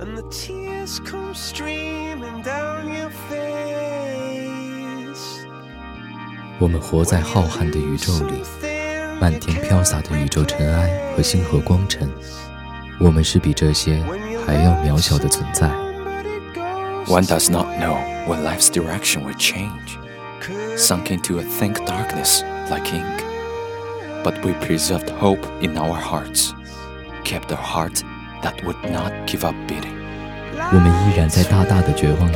and the tears come streaming down your face. 我们活在浩瀚的宇宙里，漫天飘洒的宇宙尘埃和星河光尘，我们是比这些还要渺小的存在。 One does not know when life's direction will change, sunk into a thick darkness like ink. But we preserved hope in our hearts, kept a heart that would not give up beating. 我们依然在大大的绝望里，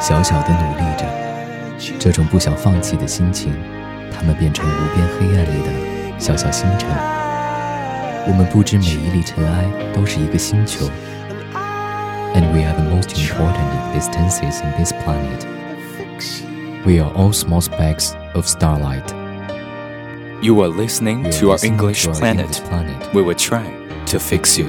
小小的努力着。这种不想放弃的心情，它们变成无边黑暗里的小小星辰。我们不知每一粒尘埃都是一个星球，and we are the most important existences in this planet. We are all small specks of starlight. You are listening to our English planet. English planet. We will try to fix you.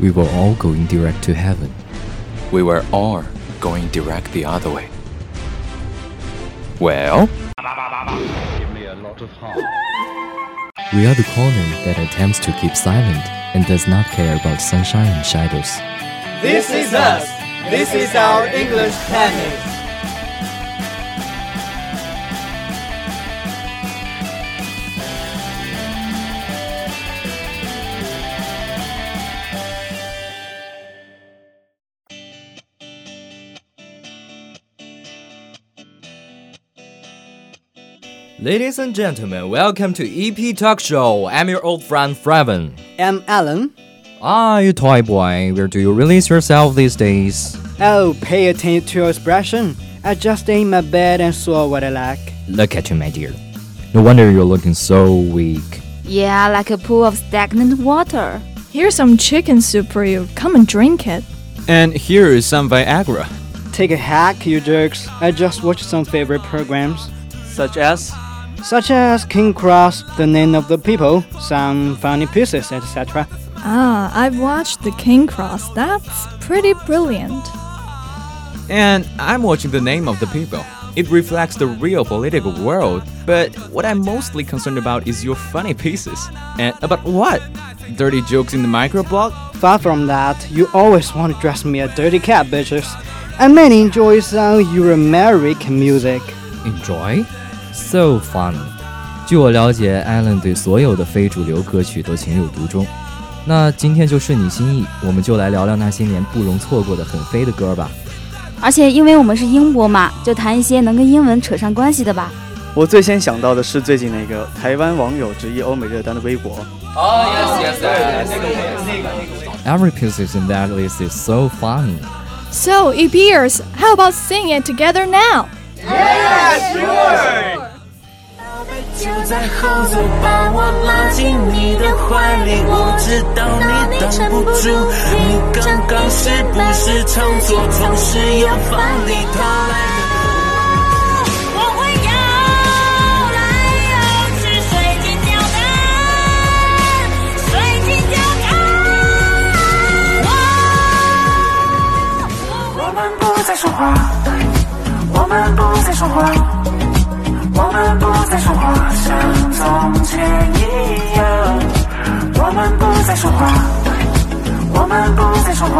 We were all going direct to heaven. We were all going direct the other way. Well, We are the corner that attempts to keep silent and does not care about sunshine and shadows. This is us. This is our English planet. Ladies and gentlemen, welcome to EP Talk Show. I'm your old friend Freven. I'm Alan. Ah, you toy boy, where do you release yourself these days? Oh, pay attention to your expression. I just ate my bed and saw what I like. Look at you, my dear. No wonder you're looking so weak. Yeah, like a pool of stagnant water. Here's some chicken soup for you. Come and drink it. And here is some Viagra. Take a hack, you jerks. I just watched some favorite programs. Such as Such as King Cross, The Name of the People, some funny pieces, etc. Ah, I've watched The King Cross. That's pretty brilliant. And I'm watching the name of the people. It reflects the real political world, but what I'm mostly concerned about is your funny pieces. And about what? Dirty jokes in the microblog? Far from that, you always want to dress me a dirty cat, bitches. I mainly enjoy some Eurameric music. Enjoy? So fun. 据我了解，Alan 对所有的非主流歌曲都情有独钟。那今天就顺你心意，我们就来聊聊那些年不容错过的很飞的歌吧。而且因为我们是英播嘛，就谈一些能跟英文扯上关系的吧。我最先想到的是最近那个台湾网友质疑欧美热单的微博。 Oh, yes, yes, yes. Every piece in that list is so funny. So, EPers, how about singing it together now? 就在后头把我拉进你的怀里，我知道你挡不住，你刚刚是不是唱错，总是要放里头来的。我会摇来摇去，水晶吊杆，水晶吊杆。我们不再说话，我们不再说话。我们不再说话，像从前一样。我们不再说话，我们不再说话，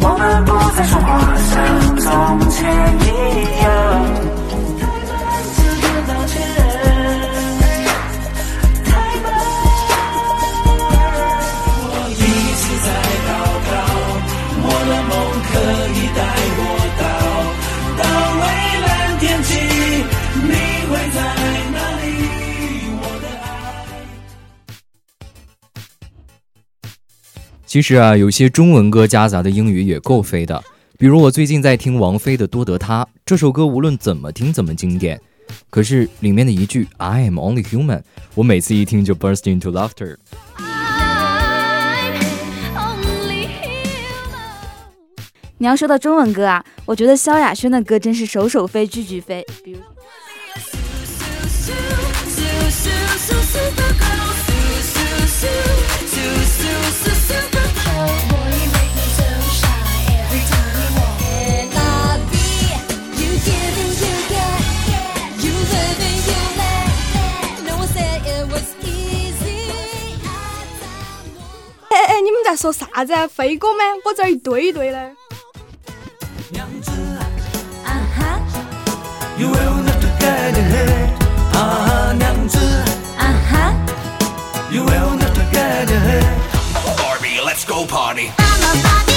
我们不再说话，像从前一样。其实啊，有些中文歌夹杂的英语也够飞的，比如我最近在听王菲的《多得他》，这首歌无论怎么听怎么经典，可是里面的一句 I am only human，我每次一听就 burst into laughter。你要说到中文歌啊，我觉得萧亚轩的歌真是首首飞，句句飞。哎哎，你们在说啥子？飞哥吗？我这儿一堆一堆的 disco party.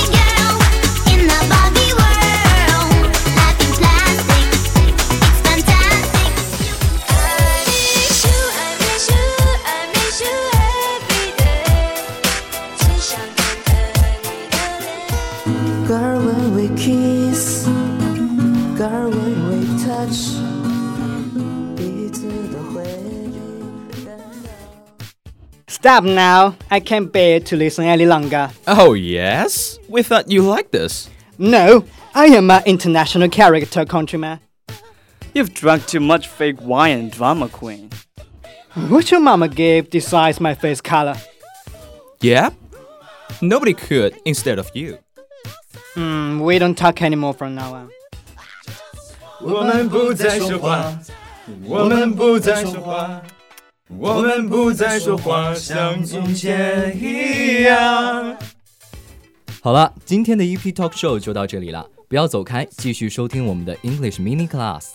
Stop now! I can't bear to listen any longer. Oh, yes? We thought you liked this. No, I am an international character, countryman. You've drunk too much fake wine, drama queen. What your mama gave decides my face color. Yeah? Nobody could instead of you. Hmm, we don't talk anymore from now on. 我们不再说话，我们不再说话。 我们不再说话，像从前一样。好了，今天的 EP Talk Show 就到这里了，不要走开，继续收听我们的 English Mini Class。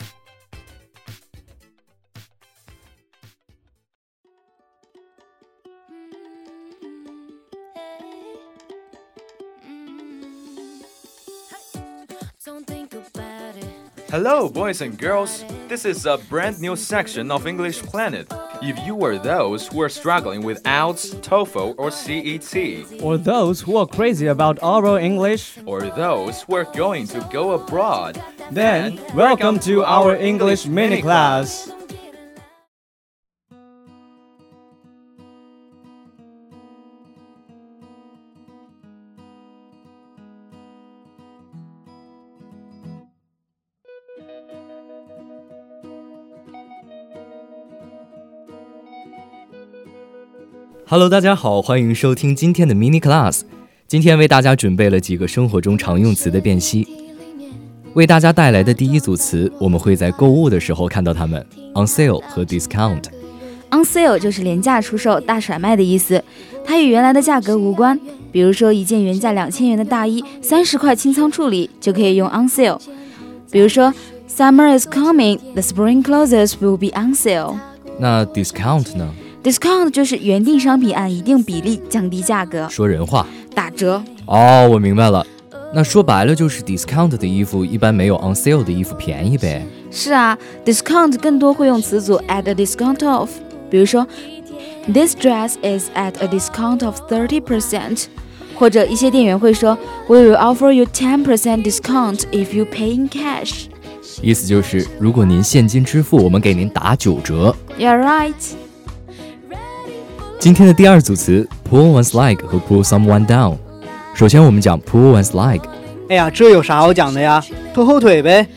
Hello, boys and girls. This is a brand new section of English Planet. If you are those who are struggling with IELTS, TOEFL, or CET, or those who are crazy about oral English, or those who are going to go abroad, then welcome to our English mini class. Hello，大家好，欢迎收听今天的 Mini Class。今天为大家准备了几个生活中常用词的辨析。为大家带来的第一组词，我们会在购物的时候看到它们：on sale 和 discount。on sale 就是廉价出售、大甩卖的意思，它与原来的价格无关。比如说，一件原价两千元的大衣，三十块清仓处理，就可以用 on sale。比如说，Summer is coming，the spring clothes will be on sale。那 discount 呢？Discount 就是原定商品按一定比例降低价格，说人话，打折。哦，我明白了，那说白了就是 discount 的衣服一般没有 on sale 的衣服便宜呗。是啊，discount 更多会用词组 at a discount of，比如说，This dress is at a discount of thirty percent，或者一些店员会说，We will offer you ten percent discount if you pay in cash。意思就是如果您现金支付，我们给您打九折。You're right。今天的第二组词 pull one's leg 和 pull someone down。首先我们讲 pull one's leg。哎呀，这有啥好讲的呀？拖后腿呗。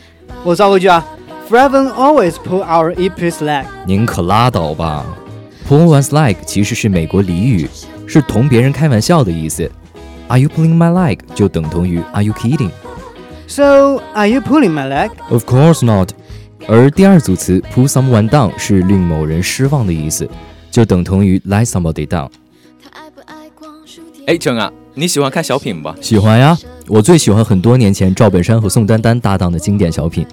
我造个句啊，Freven always pull our Epi's leg。您可拉倒吧。pull one's leg 其实是美国俚语，是同别人开玩笑的意思。Are you pulling my leg？就等同于 Are you kidding？ So are you pulling my leg? Of course not。而第二组词 pull someone down 是令某人失望的意思。 就等同于 let somebody down。哎，郑啊，你喜欢看小品不？喜欢呀，我最喜欢很多年前赵本山和宋丹丹搭档的经典小品。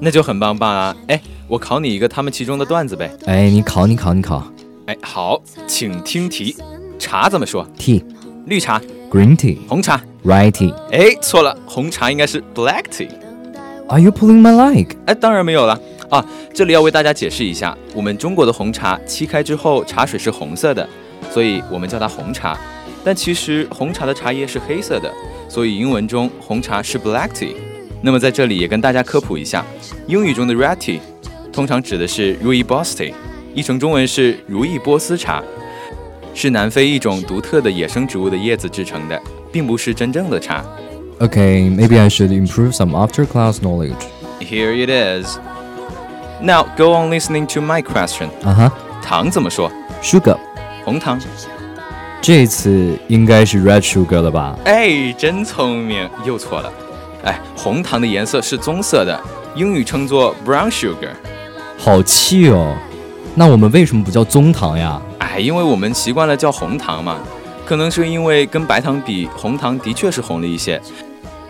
那就很棒棒啊！哎，我考你一个他们其中的段子呗。哎，你考，你考，你考。哎，好，请听题。茶怎么说？Tea。绿茶？Green tea。红茶？Right tea。哎，错了，红茶应该是 black tea。Are you pulling my leg？哎，当然没有了。啊，这里要为大家解释一下，我们中国的红茶沏开之后，茶水是红色的，所以我们叫它红茶。但其实红茶的茶叶是黑色的，所以英文中红茶是 black tea。那么在这里也跟大家科普一下，英语中的 red tea 通常指的是 rooibos tea，译成中文是如意波斯茶，是南非一种独特的野生植物的叶子制成的，并不是真正的茶。 Okay, maybe I should improve some after class knowledge. Here it is. Now go on listening to my question. 啊哈糖怎么说？，sugar，红糖。这次应该是 red sugar 了吧？哎，真聪明，又错了。哎，红糖的颜色是棕色的，英语称作 brown sugar。好气哦！那我们为什么不叫棕糖呀？哎，因为我们习惯了叫红糖嘛，可能是因为跟白糖比，红糖的确是红了一些。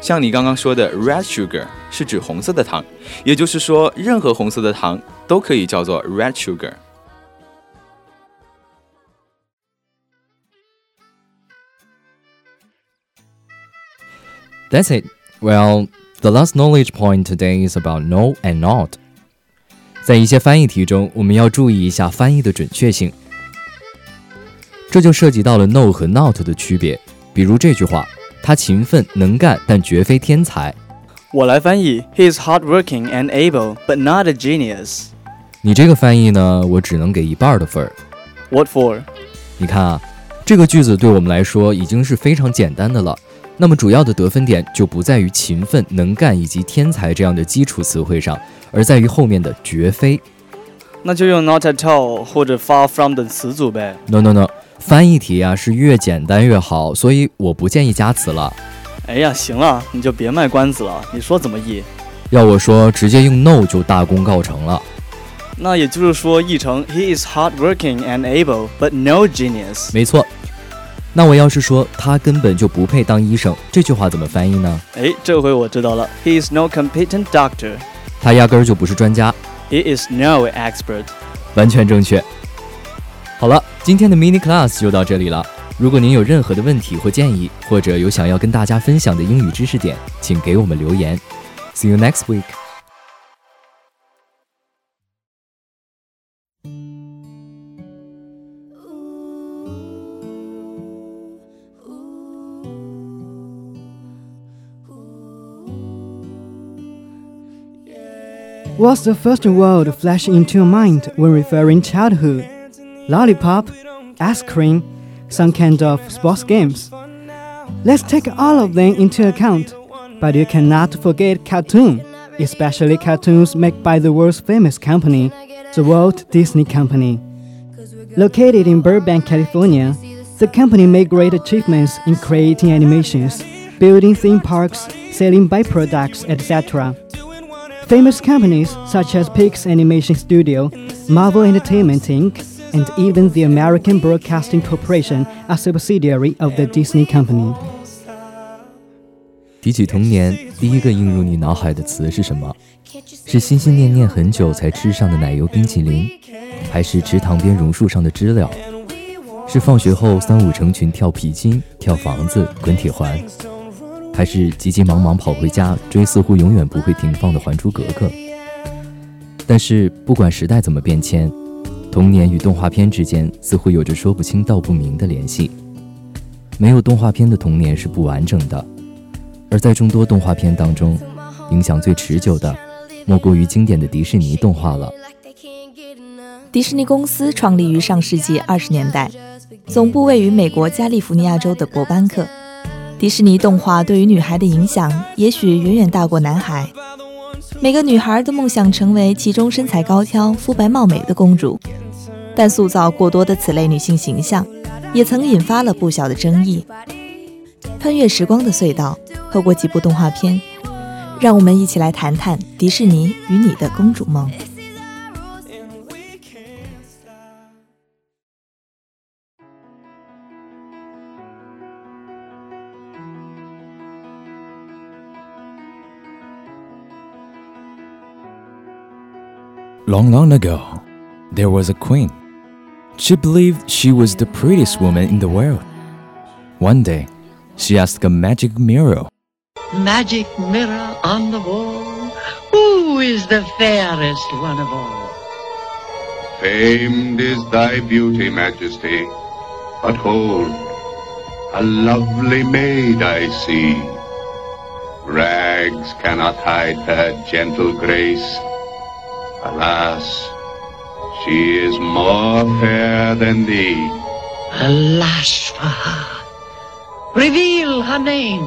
像你刚刚说的 red sugar 是指红色的糖，也就是说，任何红色的糖都可以叫做 red sugar。 That's it. Well, the last knowledge point today is about no and not. 在一些翻译题中，我们要注意一下翻译的准确性，这就涉及到了 no 和 not 的区别。比如这句话， 他勤奋能干，但绝非天才。我来翻译：He is hardworking and able, but not a genius. 你这个翻译呢，我只能给一半的分儿。What for? 你看啊，这个句子对我们来说已经是非常简单的了。那么主要的得分点就不在于勤奋、能干以及天才这样的基础词汇上，而在于后面的绝非。那就用 not at all 或者 far from 等词组呗。No no no，翻译题啊是越简单越好，所以我不建议加词了。哎呀，行了，你就别卖关子了，你说怎么译？要我说，直接用 no 就大功告成了。那也就是说，译成 He is hardworking and able, but no genius。没错。那我要是说他根本就不配当医生，这句话怎么翻译呢？哎，这回我知道了。He is no competent doctor. 他压根儿就不是专家。He is no expert. 完全正确。好了，今天的 mini class 就到这里了。如果您有任何的问题或建议，或者有想要跟大家分享的英语知识点，请给我们留言。See you next week. What's the first word flashing into your mind when referring childhood? Lollipop, ice cream, some kind of sports games. Let's take all of them into account, but you cannot forget cartoon, especially cartoons made by the world's famous company, the Walt Disney Company. Located in Burbank, California, the company made great achievements in creating animations, building theme parks, selling byproducts, etc. Famous companies such as Pix Animation Studio, Marvel Entertainment Inc., and even the American Broadcasting Corporation a subsidiary of the Disney Company. 提起童年，第一个映入你脑海的词是什么？是心心念念很久才吃上的奶油冰淇淋，还是池塘边榕树上的知了？是放学后三五成群跳皮筋、跳房子、滚铁环，还是急急忙忙跑回家追似乎永远不会停放的《还珠格格》？但是不管时代怎么变迁，童年与动画片之间似乎有着说不清道不明的联系。没有动画片的童年是不完整的。而在众多动画片当中，影响最持久的，莫过于经典的迪士尼动画了。迪士尼公司创立于上世纪二十年代，总部位于美国加利福尼亚州的伯班克。迪士尼动画对于女孩的影响，也许远远大过男孩。每个女孩都梦想成为其中身材高挑、肤白貌美的公主，但塑造过多的此类女性形象，也曾引发了不小的争议。穿越时光的隧道，透过几部动画片，让我们一起来谈谈迪士尼与你的公主梦。Long, long ago, there was a queen. She believed she was the prettiest woman in the world. One day, she asked a magic mirror, Magic mirror on the wall, who is the fairest one of all? Famed is thy beauty, Majesty. But hold, a lovely maid I see. Rags cannot hide her gentle grace. Alas, she is more fair than thee. Alas for her. Reveal her name.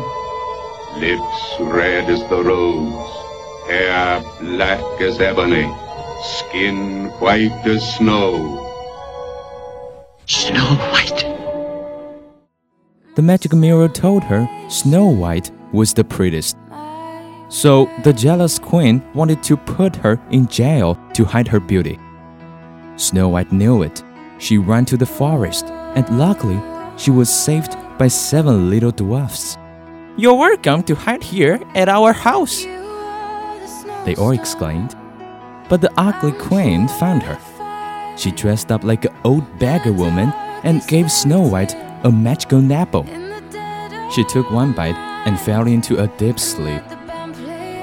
lips red as the rose, hair black as ebony, skin white as snow. Snow White. The magic mirror told her Snow White was the prettiest. So the jealous queen wanted to put her in jail to hide her beauty. Snow White knew it. She ran to the forest, and luckily, she was saved by seven little dwarfs. You're welcome to hide here at our house, they all exclaimed. But the ugly queen found her. She dressed up like an old beggar woman and gave Snow White a magical apple. She took one bite and fell into a deep sleep.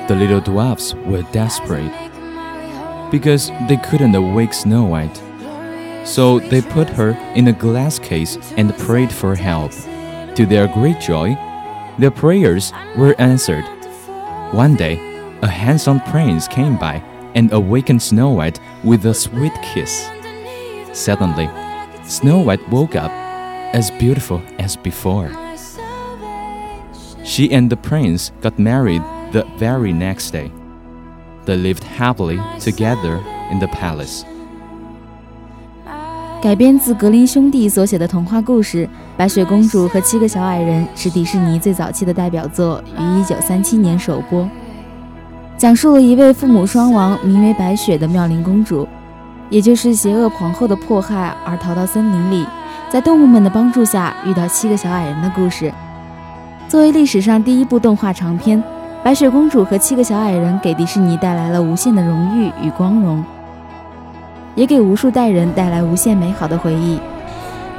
The little dwarfs were desperate because they couldn't awake Snow White. So they put her in a glass case and prayed for help. To their great joy, their prayers were answered. One day, a handsome prince came by and awakened Snow White with a sweet kiss. Suddenly, Snow White woke up as beautiful as before. She and the prince got married the very next day. They lived happily together in the palace. 改编自格林兄弟所写的童话故事《白雪公主和七个小矮人》是迪士尼最早期的代表作，于1937年首播。讲述了一位父母双亡、名为白雪的妙龄公主，也就是邪恶皇后的迫害而逃到森林里，在动物们的帮助下遇到七个小矮人的故事。作为历史上第一部动画长片，《白雪公主和七个小矮人》给迪士尼带来了无限的荣誉与光荣。也给无数代人带来无限美好的回忆。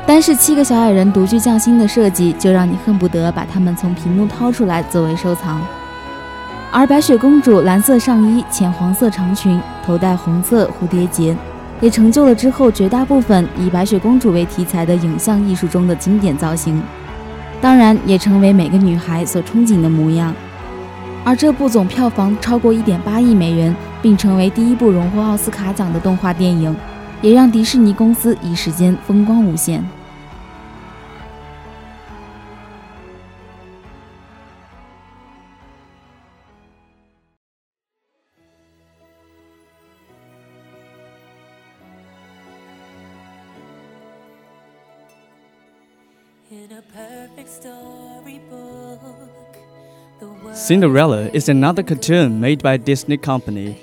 单是七个小矮人独具匠心的设计，就让你恨不得把他们从屏幕掏出来作为收藏。而白雪公主蓝色上衣、浅黄色长裙，头戴红色蝴蝶结，也成就了之后绝大部分以白雪公主为题材的影像艺术中的经典造型。当然，也成为每个女孩所憧憬的模样。而这部总票房超过1.8亿美元，并成为第一部荣获奥斯卡奖的动画电影，也让迪士尼公司一时间风光无限。Cinderella is another cartoon made by Disney Company.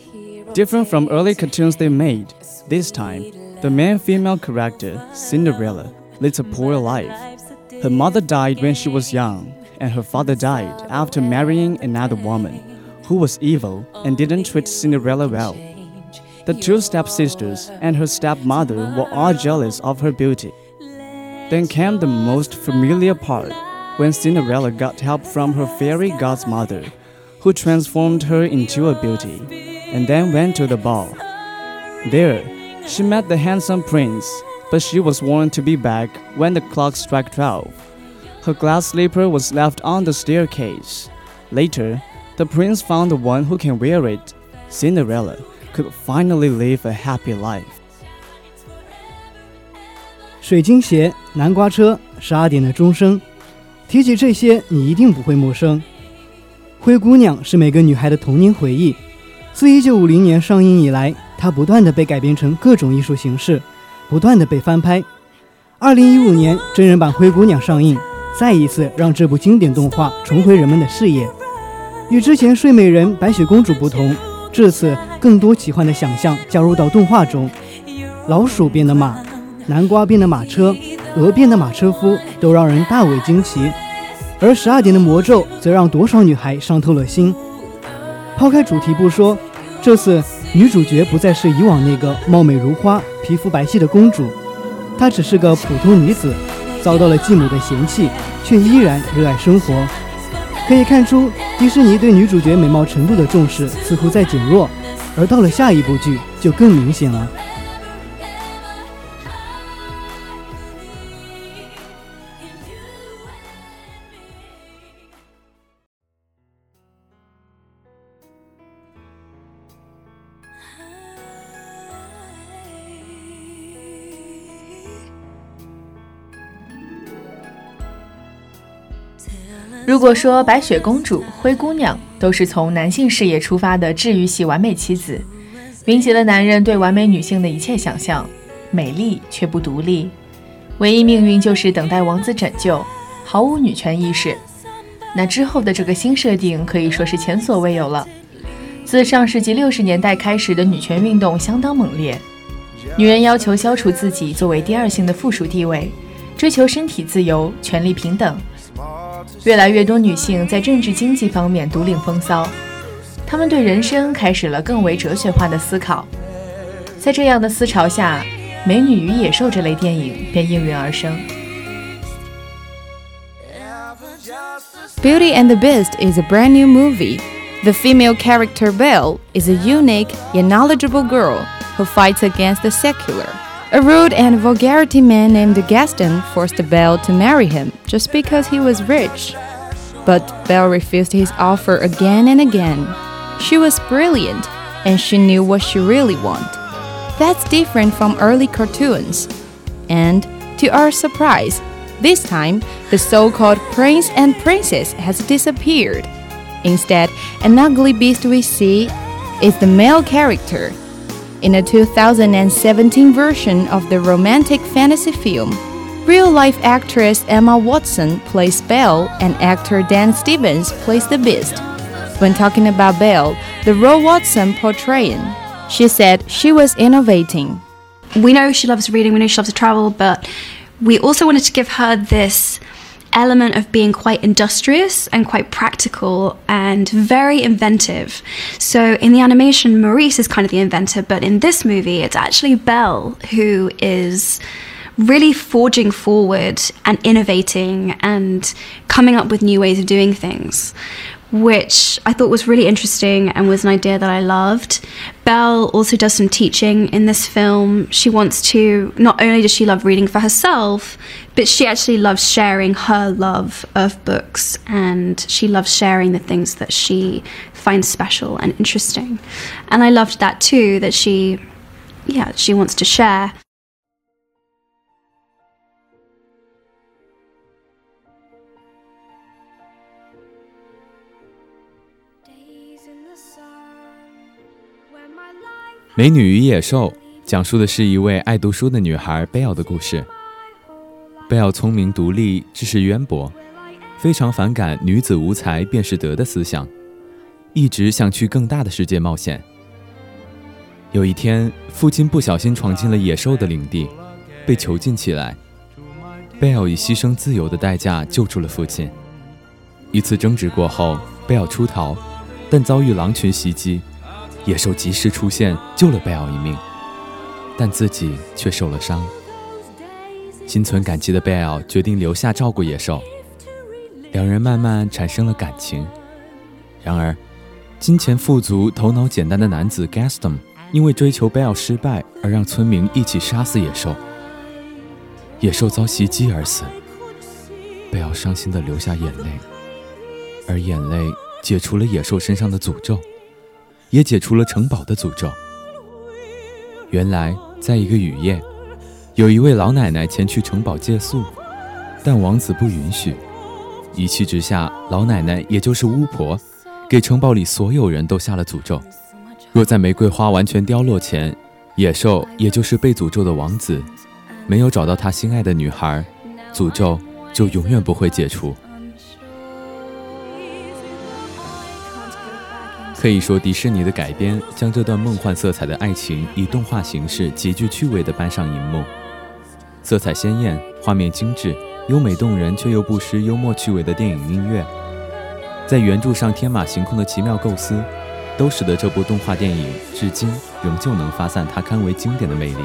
Different from early cartoons they made, this time, the main female character, Cinderella, leads a poor life. Her mother died when she was young, and her father died after marrying another woman, who was evil and didn't treat Cinderella well. The two stepsisters and her stepmother were all jealous of her beauty. Then came the most familiar part when Cinderella got help from her fairy godmother, who transformed her into a beauty, and then went to the ball. There, she met the handsome prince, but she was warned to be back when the clock struck 12. Her glass slipper was left on the staircase. Later, the prince found the one who can wear it. Cinderella could finally live a happy life. 水晶鞋、南瓜车、十二点的钟声， 提起这些，你一定不会陌生。灰姑娘是每个女孩的童年回忆。自1950年上映以来，它不断的被改编成各种艺术形式，不断的被翻拍。2015年，真人版《灰姑娘》上映，再一次让这部经典动画重回人们的视野。与之前《睡美人》《白雪公主》不同，这次更多奇幻的想象加入到动画中。老鼠变的马，南瓜变的马车，鹅变的马车夫，都让人大为惊奇。而十二点的魔咒则让多少女孩伤透了心。抛开主题不说，这次女主角不再是以往那个貌美如花、皮肤白皙的公主，她只是个普通女子，遭到了继母的嫌弃，却依然热爱生活。可以看出，迪士尼对女主角美貌程度的重视似乎在减弱，而到了下一部剧就更明显了。如果说白雪公主、灰姑娘都是从男性视野出发的治愈系完美妻子，铭记了男人对完美女性的一切想象，美丽却不独立，唯一命运就是等待王子拯救，毫无女权意识。那之后的这个新设定可以说是前所未有了。自上世纪六十年代开始的女权运动相当猛烈，女人要求消除自己作为第二性的附属地位，追求身体自由、权利平等。越来越多女性在政治经济方面独领风骚，她们对人生开始了更为哲学化的思考。在这样的思潮下，《美女与野兽》这类电影便应运而生。《Beauty and the Beast》is a brand new movie. The female character Belle is a unique yet knowledgeable girl who fights against the secular. A rude and vulgarity man named Gaston forced Belle to marry him just because he was rich. But Belle refused his offer again and again. She was brilliant, and she knew what she really wanted. That's different from early cartoons. And, to our surprise, this time the so called prince and princess has disappeared. Instead, an ugly beast we see is the male character in a 2017 version of the romantic fantasy film. Real life actress Emma Watson plays Belle, and actor Dan Stevens plays the Beast. When talking about Belle, the role Watson portraying, she said she was innovating. We know she loves reading, we know she loves to travel, but we also wanted to give her this element of being quite industrious and quite practical and very inventive. So in the animation, Maurice is kind of the inventor, but in this movie, it's actually Belle who is really forging forward and innovating and coming up with new ways of doing things which I thought was really interesting and was an idea that I loved. Belle also does some teaching in this film. She wants to, not only does she love reading for herself, but she actually loves sharing her love of books and she loves sharing the things that she finds special and interesting. And I loved that too, that she, yeah, she wants to share.《美女与野兽》讲述的是一位爱读书的女孩贝奥的故事。贝奥聪明独立，知识渊博，非常反感“女子无才便是德”的思想，一直想去更大的世界冒险。有一天，父亲不小心闯进了野兽的领地，被囚禁起来。贝奥以牺牲自由的代价救出了父亲。一次争执过后，贝奥出逃。但遭遇狼群袭击，野兽及时出现救了贝奥一命，但自己却受了伤。心存感激的贝奥决定留下照顾野兽，两人慢慢产生了感情。然而，金钱富足、头脑简单的男子 Gaston 因为追求贝奥失败而让村民一起杀死野兽，野兽遭袭击而死。贝奥伤心地流下眼泪，而眼泪。解除了野兽身上的诅咒，也解除了城堡的诅咒。原来，在一个雨夜，有一位老奶奶前去城堡借宿，但王子不允许。一气之下，老奶奶也就是巫婆，给城堡里所有人都下了诅咒：若在玫瑰花完全凋落前，野兽也就是被诅咒的王子，没有找到他心爱的女孩，诅咒就永远不会解除。可以说，迪士尼的改编将这段梦幻色彩的爱情以动画形式极具趣味地搬上荧幕，色彩鲜艳，画面精致，优美动人却又不失幽默趣味的电影音乐，在原著上天马行空的奇妙构思，都使得这部动画电影至今仍旧能发散它堪为经典的魅力。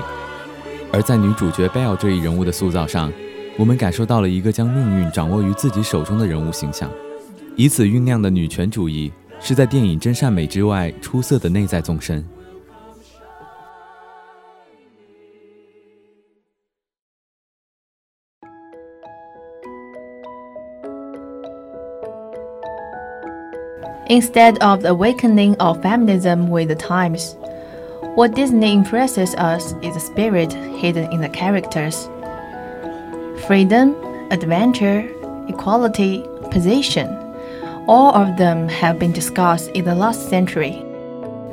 而在女主角贝尔这一人物的塑造上，我们感受到了一个将命运掌握于自己手中的人物形象，以此酝酿的女权主义。是在电影真善美之外出色的内在纵深。Instead of the awakening of feminism with the times, what Disney impresses us is the spirit hidden in the characters. Freedom, adventure, equality, position. All of them have been discussed in the last century.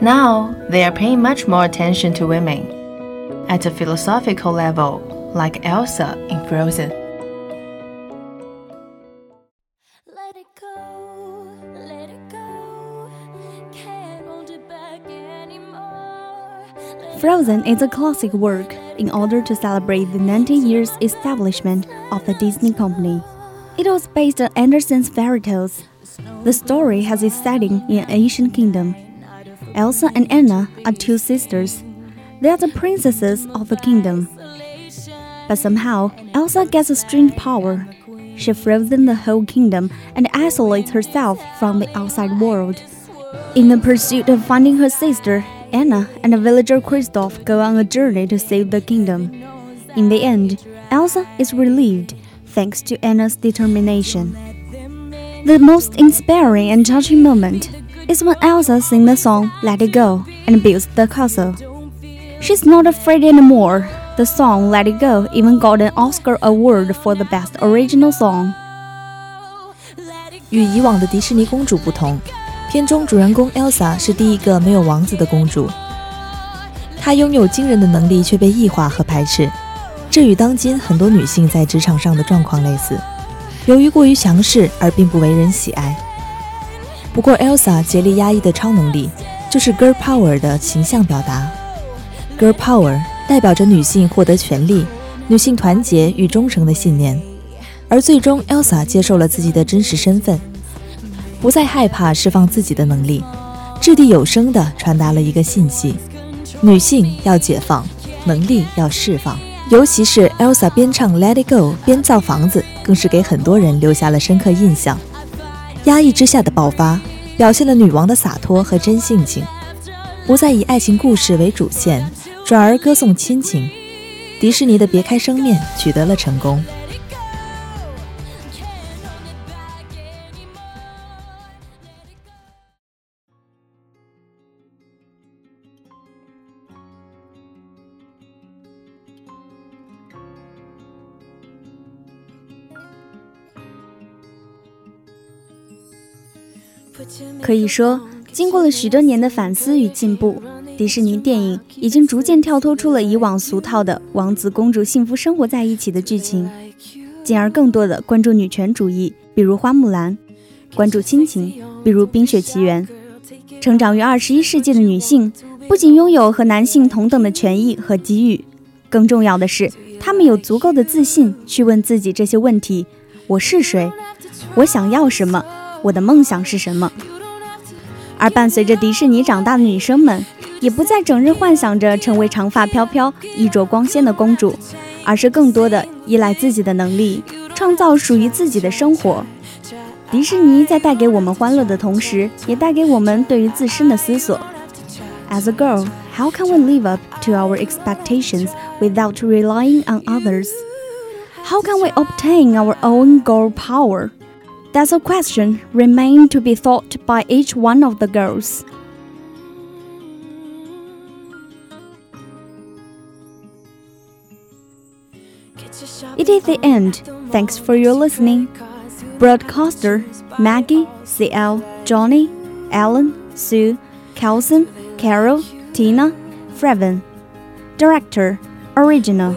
Now, they are paying much more attention to women at a philosophical level, like Elsa in Frozen. Frozen is a classic work in order to celebrate the 90 years establishment of the Disney Company. It was based on Andersen's fairy tales. The story has its setting in an ancient kingdom. Elsa and Anna are two sisters. They are the princesses of the kingdom. But somehow, Elsa gets a strange power. She frozen the whole kingdom and isolates herself from the outside world. In the pursuit of finding her sister, Anna and the villager Kristoff go on a journey to save the kingdom. In the end, Elsa is relieved thanks to Anna's determination. The most inspiring and touching moment is when Elsa sings the song Let It Go and builds the castle. She's not afraid anymore. The song Let It Go even got an Oscar award for the best original song. 与以往的迪士尼公主不同，片中主人公 Elsa 是第一个没有王子的公主。她拥有惊人的能力，却被异化和排斥。 这与当今很多女性在职场上的状况类似，由于过于强势而并不为人喜爱。不过，Elsa 竭力压抑的超能力就是 Girl Power 的形象表达。Girl Power 代表着女性获得权利、女性团结与忠诚的信念。而最终，Elsa 接受了自己的真实身份。不再害怕释放自己的能力，掷地有声地传达了一个信息：女性要解放，能力要释放。尤其是 Elsa 边唱 Let It Go 边造房子，更是给很多人留下了深刻印象。压抑之下的爆发，表现了女王的洒脱和真性情，不再以爱情故事为主线，转而歌颂亲情。迪士尼的别开生面取得了成功。可以说，经过了许多年的反思与进步，迪士尼电影已经逐渐跳脱出了以往俗套的王子公主幸福生活在一起的剧情，进而更多的关注女权主义，比如《花木兰》；关注亲情，比如《冰雪奇缘》。成长于二十一世纪的女性，不仅拥有和男性同等的权益和机遇，更重要的是，她们有足够的自信去问自己这些问题：我是谁？我想要什么？我的梦想是什么？而伴随着迪士尼长大的女生们，也不再整日幻想着成为长发飘飘、衣着光鲜的公主，而是更多的依赖自己的能力，创造属于自己的生活。迪士尼在带给我们欢乐的同时，也带给我们对于自身的思索。As a girl, how can we live up to our expectations without relying on others? How can we obtain our own girl power? That's a question remain to be thought by each one of the girls. It is the end. Thanks for your listening. Broadcaster Maggie, CL, Johnny, Alan, Sue, Kelson, Carol, Tina, Freven. Director Original.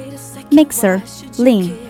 Mixer Lin.